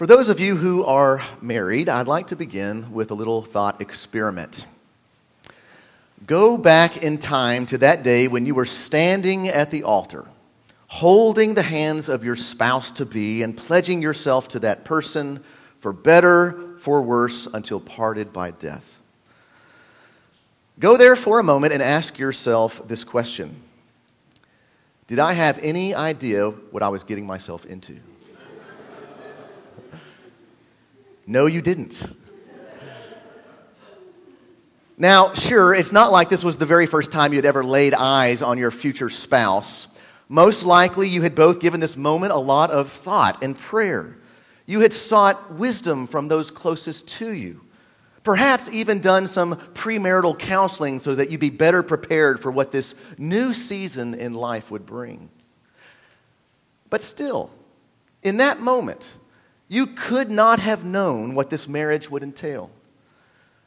For those of you who are married, I'd like to begin with a little thought experiment. Go back in time to that day when you were standing at the altar, holding the hands of your spouse to be and pledging yourself to that person for better, for worse, until parted by death. Go there for a moment and ask yourself this question Did I have any idea what I was getting myself into? No, you didn't. Now, sure, it's not like this was the very first time you had ever laid eyes on your future spouse. Most likely, you had both given this moment a lot of thought and prayer. You had sought wisdom from those closest to you. Perhaps even done some premarital counseling so that you'd be better prepared for what this new season in life would bring. But still, in that moment, you could not have known what this marriage would entail,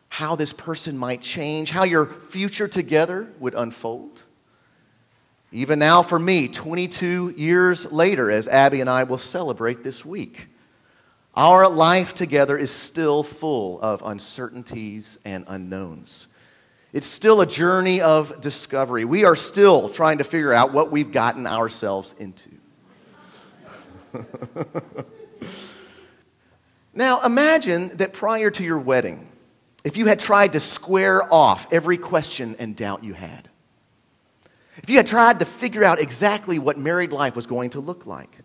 how this person might change, how your future together would unfold. Even now, for me, 22 years later, as Abby and I will celebrate this week, our life together is still full of uncertainties and unknowns. It's still a journey of discovery. We are still trying to figure out what we've gotten ourselves into. now, imagine that prior to your wedding, if you had tried to square off every question and doubt you had, if you had tried to figure out exactly what married life was going to look like,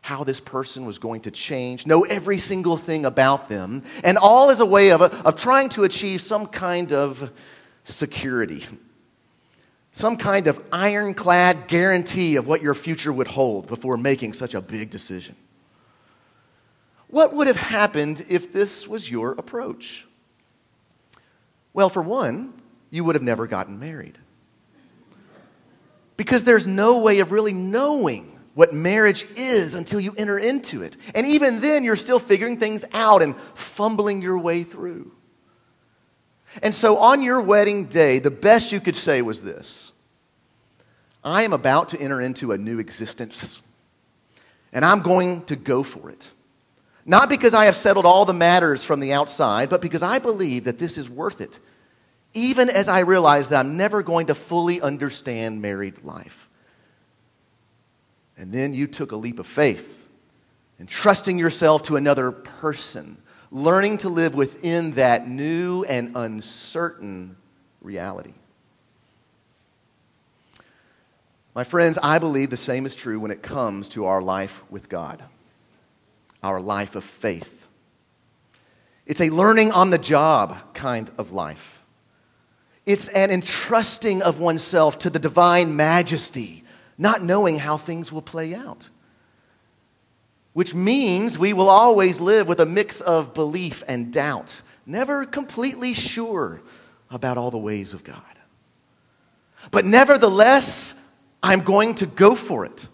how this person was going to change, know every single thing about them, and all as a way of, of trying to achieve some kind of security, some kind of ironclad guarantee of what your future would hold before making such a big decision. What would have happened if this was your approach? Well, for one, you would have never gotten married. Because there's no way of really knowing what marriage is until you enter into it. And even then, you're still figuring things out and fumbling your way through. And so, on your wedding day, the best you could say was this I am about to enter into a new existence, and I'm going to go for it. Not because I have settled all the matters from the outside, but because I believe that this is worth it, even as I realize that I'm never going to fully understand married life. And then you took a leap of faith, entrusting yourself to another person, learning to live within that new and uncertain reality. My friends, I believe the same is true when it comes to our life with God, our life of faith. It's a learning on the job kind of life. It's an entrusting of oneself to the divine majesty not knowing how things will play out. Which means we will always live with a mix of belief and doubt, never completely sure about all the ways of God. But nevertheless, I'm going to go for it.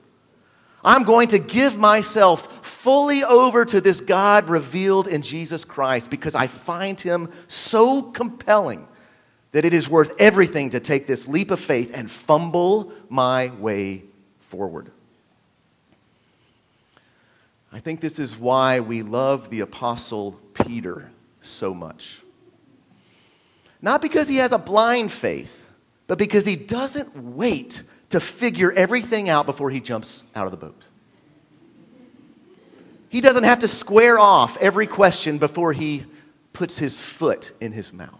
I'm going to give myself fully over to this God revealed in Jesus Christ because I find him so compelling that it is worth everything to take this leap of faith and fumble my way forward. I think this is why we love the Apostle Peter so much. Not because he has a blind faith, but because he doesn't wait to figure everything out before he jumps out of the boat. He doesn't have to square off every question before he puts his foot in his mouth.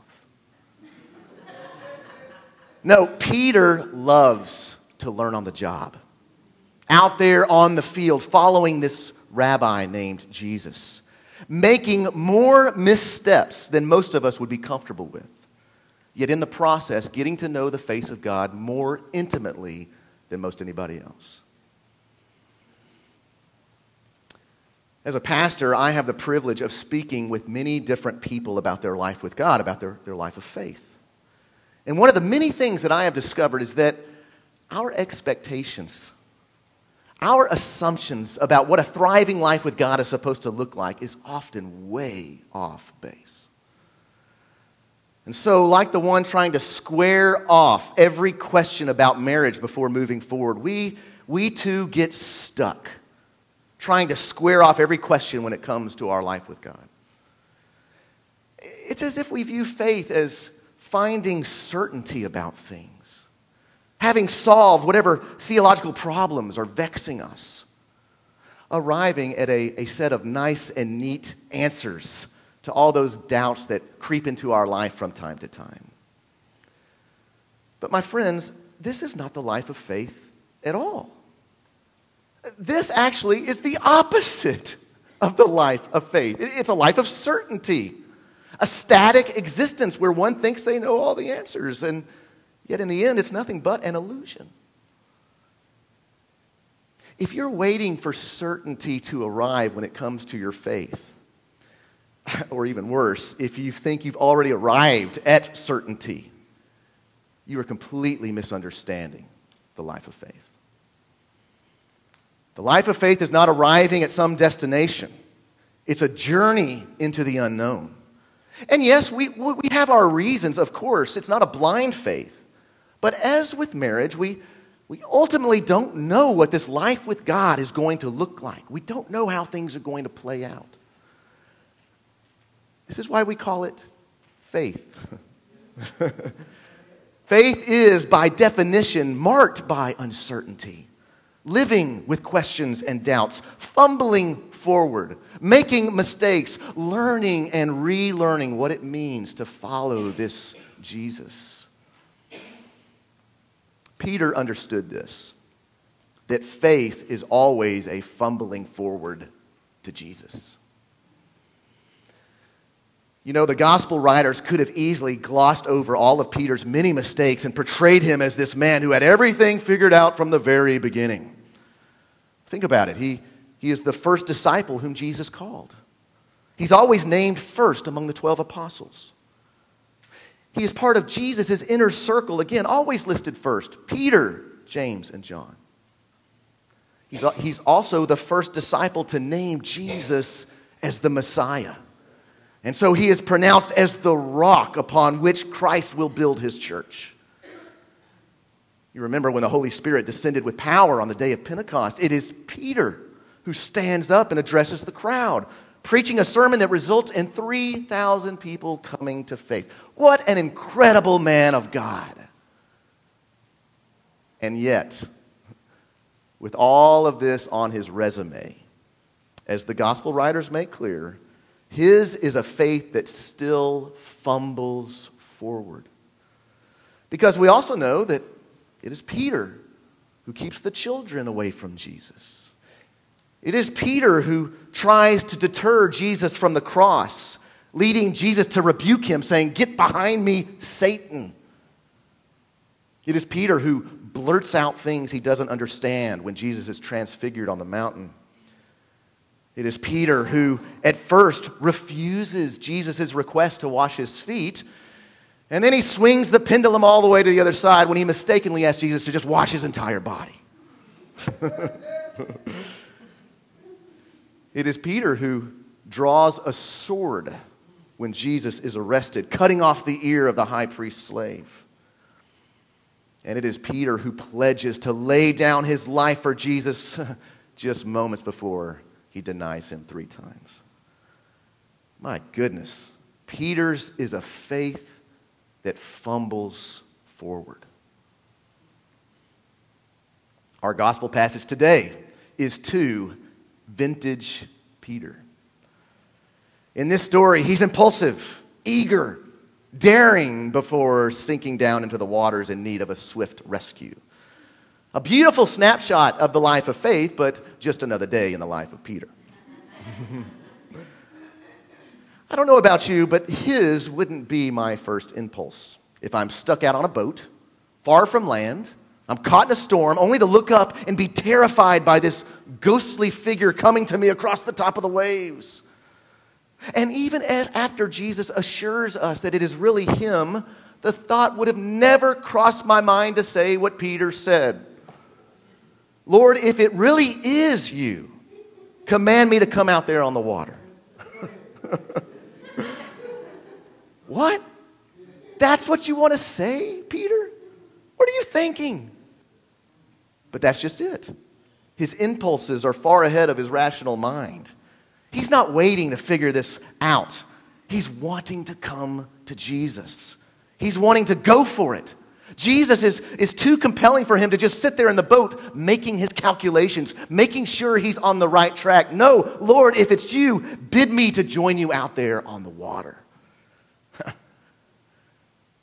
No, Peter loves to learn on the job. Out there on the field, following this rabbi named Jesus, making more missteps than most of us would be comfortable with. Yet in the process, getting to know the face of God more intimately than most anybody else. As a pastor, I have the privilege of speaking with many different people about their life with God, about their, their life of faith. And one of the many things that I have discovered is that our expectations, our assumptions about what a thriving life with God is supposed to look like is often way off base. And so, like the one trying to square off every question about marriage before moving forward, we, we too get stuck trying to square off every question when it comes to our life with God. It's as if we view faith as finding certainty about things, having solved whatever theological problems are vexing us, arriving at a, a set of nice and neat answers to all those doubts that creep into our life from time to time. But, my friends, this is not the life of faith at all. This actually is the opposite of the life of faith. It's a life of certainty, a static existence where one thinks they know all the answers, and yet in the end, it's nothing but an illusion. If you're waiting for certainty to arrive when it comes to your faith, or even worse, if you think you've already arrived at certainty, you are completely misunderstanding the life of faith. The life of faith is not arriving at some destination, it's a journey into the unknown. And yes, we, we have our reasons, of course. It's not a blind faith. But as with marriage, we, we ultimately don't know what this life with God is going to look like. We don't know how things are going to play out. This is why we call it faith. faith is, by definition, marked by uncertainty, living with questions and doubts, fumbling forward, making mistakes, learning and relearning what it means to follow this Jesus. Peter understood this that faith is always a fumbling forward to Jesus. You know, the gospel writers could have easily glossed over all of Peter's many mistakes and portrayed him as this man who had everything figured out from the very beginning. Think about it. He, he is the first disciple whom Jesus called. He's always named first among the 12 apostles. He is part of Jesus' inner circle, again, always listed first Peter, James, and John. He's, he's also the first disciple to name Jesus as the Messiah. And so he is pronounced as the rock upon which Christ will build his church. You remember when the Holy Spirit descended with power on the day of Pentecost, it is Peter who stands up and addresses the crowd, preaching a sermon that results in 3,000 people coming to faith. What an incredible man of God. And yet, with all of this on his resume, as the gospel writers make clear, his is a faith that still fumbles forward. Because we also know that it is Peter who keeps the children away from Jesus. It is Peter who tries to deter Jesus from the cross, leading Jesus to rebuke him, saying, Get behind me, Satan. It is Peter who blurts out things he doesn't understand when Jesus is transfigured on the mountain. It is Peter who, at first, refuses Jesus' request to wash his feet. And then he swings the pendulum all the way to the other side when he mistakenly asks Jesus to just wash his entire body. it is Peter who draws a sword when Jesus is arrested, cutting off the ear of the high priest's slave. And it is Peter who pledges to lay down his life for Jesus just moments before he denies him three times. My goodness. Peter's is a faith that fumbles forward. Our gospel passage today is to vintage Peter. In this story, he's impulsive, eager, daring before sinking down into the waters in need of a swift rescue. A beautiful snapshot of the life of faith, but just another day in the life of Peter. I don't know about you, but his wouldn't be my first impulse. If I'm stuck out on a boat, far from land, I'm caught in a storm, only to look up and be terrified by this ghostly figure coming to me across the top of the waves. And even after Jesus assures us that it is really him, the thought would have never crossed my mind to say what Peter said. Lord, if it really is you, command me to come out there on the water. what? That's what you want to say, Peter? What are you thinking? But that's just it. His impulses are far ahead of his rational mind. He's not waiting to figure this out. He's wanting to come to Jesus. He's wanting to go for it. Jesus is, is too compelling for him to just sit there in the boat making his calculations, making sure he's on the right track. No, Lord, if it's you, bid me to join you out there on the water.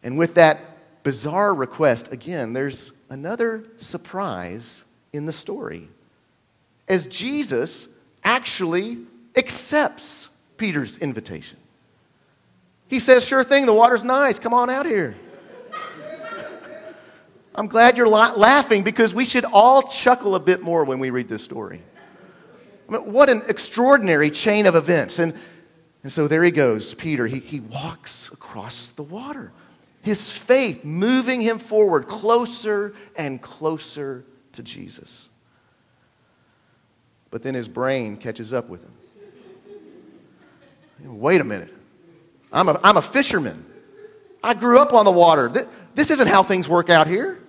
and with that bizarre request, again, there's another surprise in the story. As Jesus actually accepts Peter's invitation. He says, Sure thing, the water's nice. Come on out here. I'm glad you're la- laughing because we should all chuckle a bit more when we read this story. I mean, what an extraordinary chain of events. And, and so there he goes, Peter. He, he walks across the water, his faith moving him forward closer and closer to Jesus. But then his brain catches up with him. Wait a minute. I'm a, I'm a fisherman. I grew up on the water. This isn't how things work out here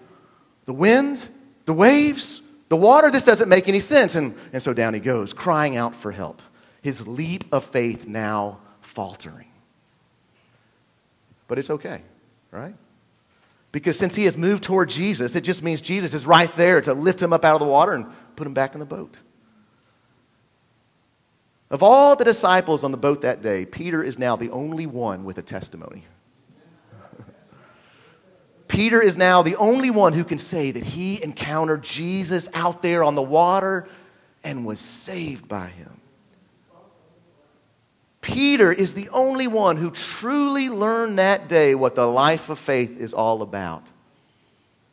the wind, the waves, the water, this doesn't make any sense. And, and so down he goes, crying out for help. His leap of faith now faltering. But it's okay, right? Because since he has moved toward Jesus, it just means Jesus is right there to lift him up out of the water and put him back in the boat. Of all the disciples on the boat that day, Peter is now the only one with a testimony. Peter is now the only one who can say that he encountered Jesus out there on the water and was saved by him. Peter is the only one who truly learned that day what the life of faith is all about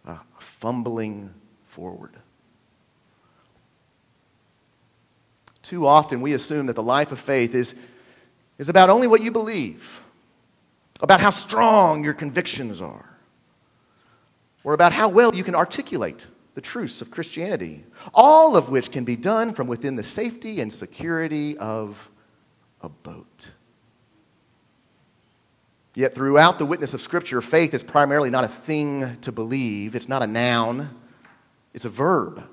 uh, fumbling forward. Too often we assume that the life of faith is, is about only what you believe, about how strong your convictions are or about how well you can articulate the truths of Christianity, all of which can be done from within the safety and security of a boat. Yet, throughout the witness of Scripture, faith is primarily not a thing to believe, it's not a noun, it's a verb.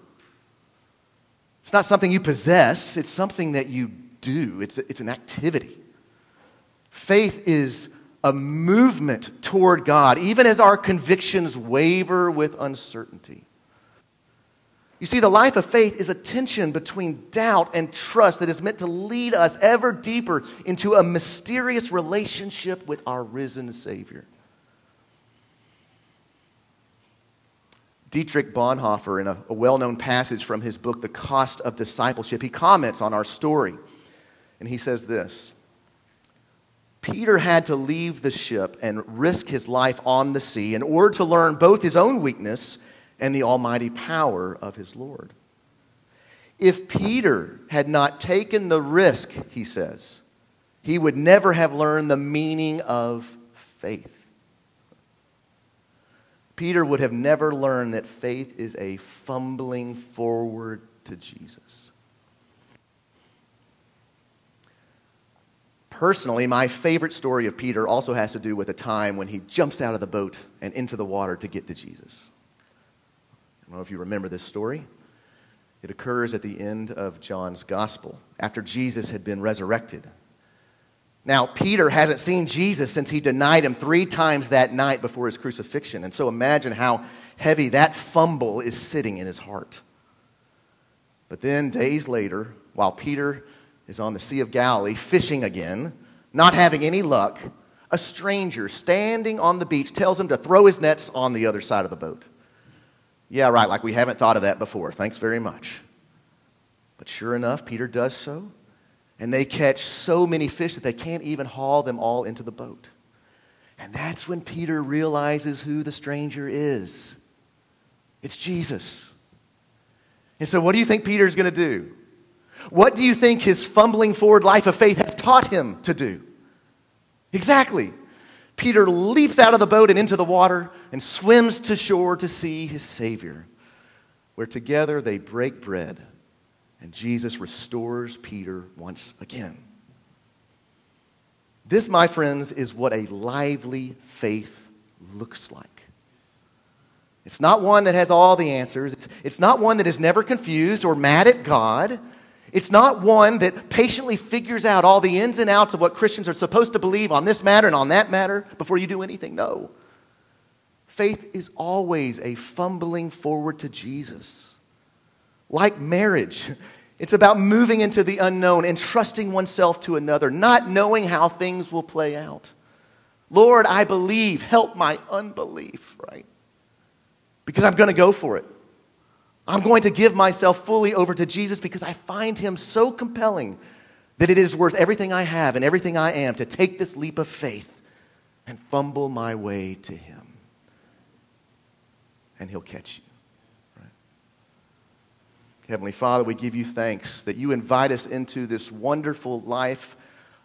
It's not something you possess, it's something that you do, it's, it's an activity. Faith is a movement toward God, even as our convictions waver with uncertainty. You see, the life of faith is a tension between doubt and trust that is meant to lead us ever deeper into a mysterious relationship with our risen Savior. Dietrich Bonhoeffer, in a, a well known passage from his book, The Cost of Discipleship, he comments on our story. And he says this Peter had to leave the ship and risk his life on the sea in order to learn both his own weakness and the almighty power of his Lord. If Peter had not taken the risk, he says, he would never have learned the meaning of faith. Peter would have never learned that faith is a fumbling forward to Jesus. Personally, my favorite story of Peter also has to do with a time when he jumps out of the boat and into the water to get to Jesus. I don't know if you remember this story. It occurs at the end of John's gospel after Jesus had been resurrected. Now, Peter hasn't seen Jesus since he denied him three times that night before his crucifixion. And so imagine how heavy that fumble is sitting in his heart. But then, days later, while Peter is on the Sea of Galilee fishing again, not having any luck. A stranger standing on the beach tells him to throw his nets on the other side of the boat. Yeah, right, like we haven't thought of that before. Thanks very much. But sure enough, Peter does so, and they catch so many fish that they can't even haul them all into the boat. And that's when Peter realizes who the stranger is it's Jesus. And so, what do you think Peter's going to do? What do you think his fumbling forward life of faith has taught him to do? Exactly. Peter leaps out of the boat and into the water and swims to shore to see his Savior, where together they break bread and Jesus restores Peter once again. This, my friends, is what a lively faith looks like. It's not one that has all the answers. It's, it's not one that is never confused or mad at God. It's not one that patiently figures out all the ins and outs of what Christians are supposed to believe on this matter and on that matter before you do anything. No. Faith is always a fumbling forward to Jesus. Like marriage, it's about moving into the unknown and trusting oneself to another, not knowing how things will play out. Lord, I believe, help my unbelief, right? Because I'm going to go for it. I'm going to give myself fully over to Jesus because I find him so compelling that it is worth everything I have and everything I am to take this leap of faith and fumble my way to him. And he'll catch you. Heavenly Father, we give you thanks that you invite us into this wonderful life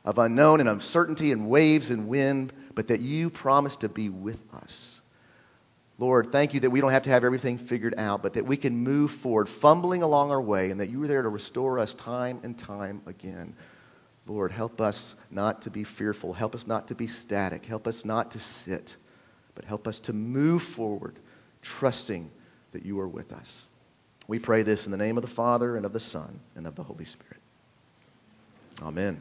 of unknown and uncertainty and waves and wind, but that you promise to be with us. Lord, thank you that we don't have to have everything figured out, but that we can move forward, fumbling along our way, and that you are there to restore us time and time again. Lord, help us not to be fearful. Help us not to be static. Help us not to sit, but help us to move forward, trusting that you are with us. We pray this in the name of the Father, and of the Son, and of the Holy Spirit. Amen.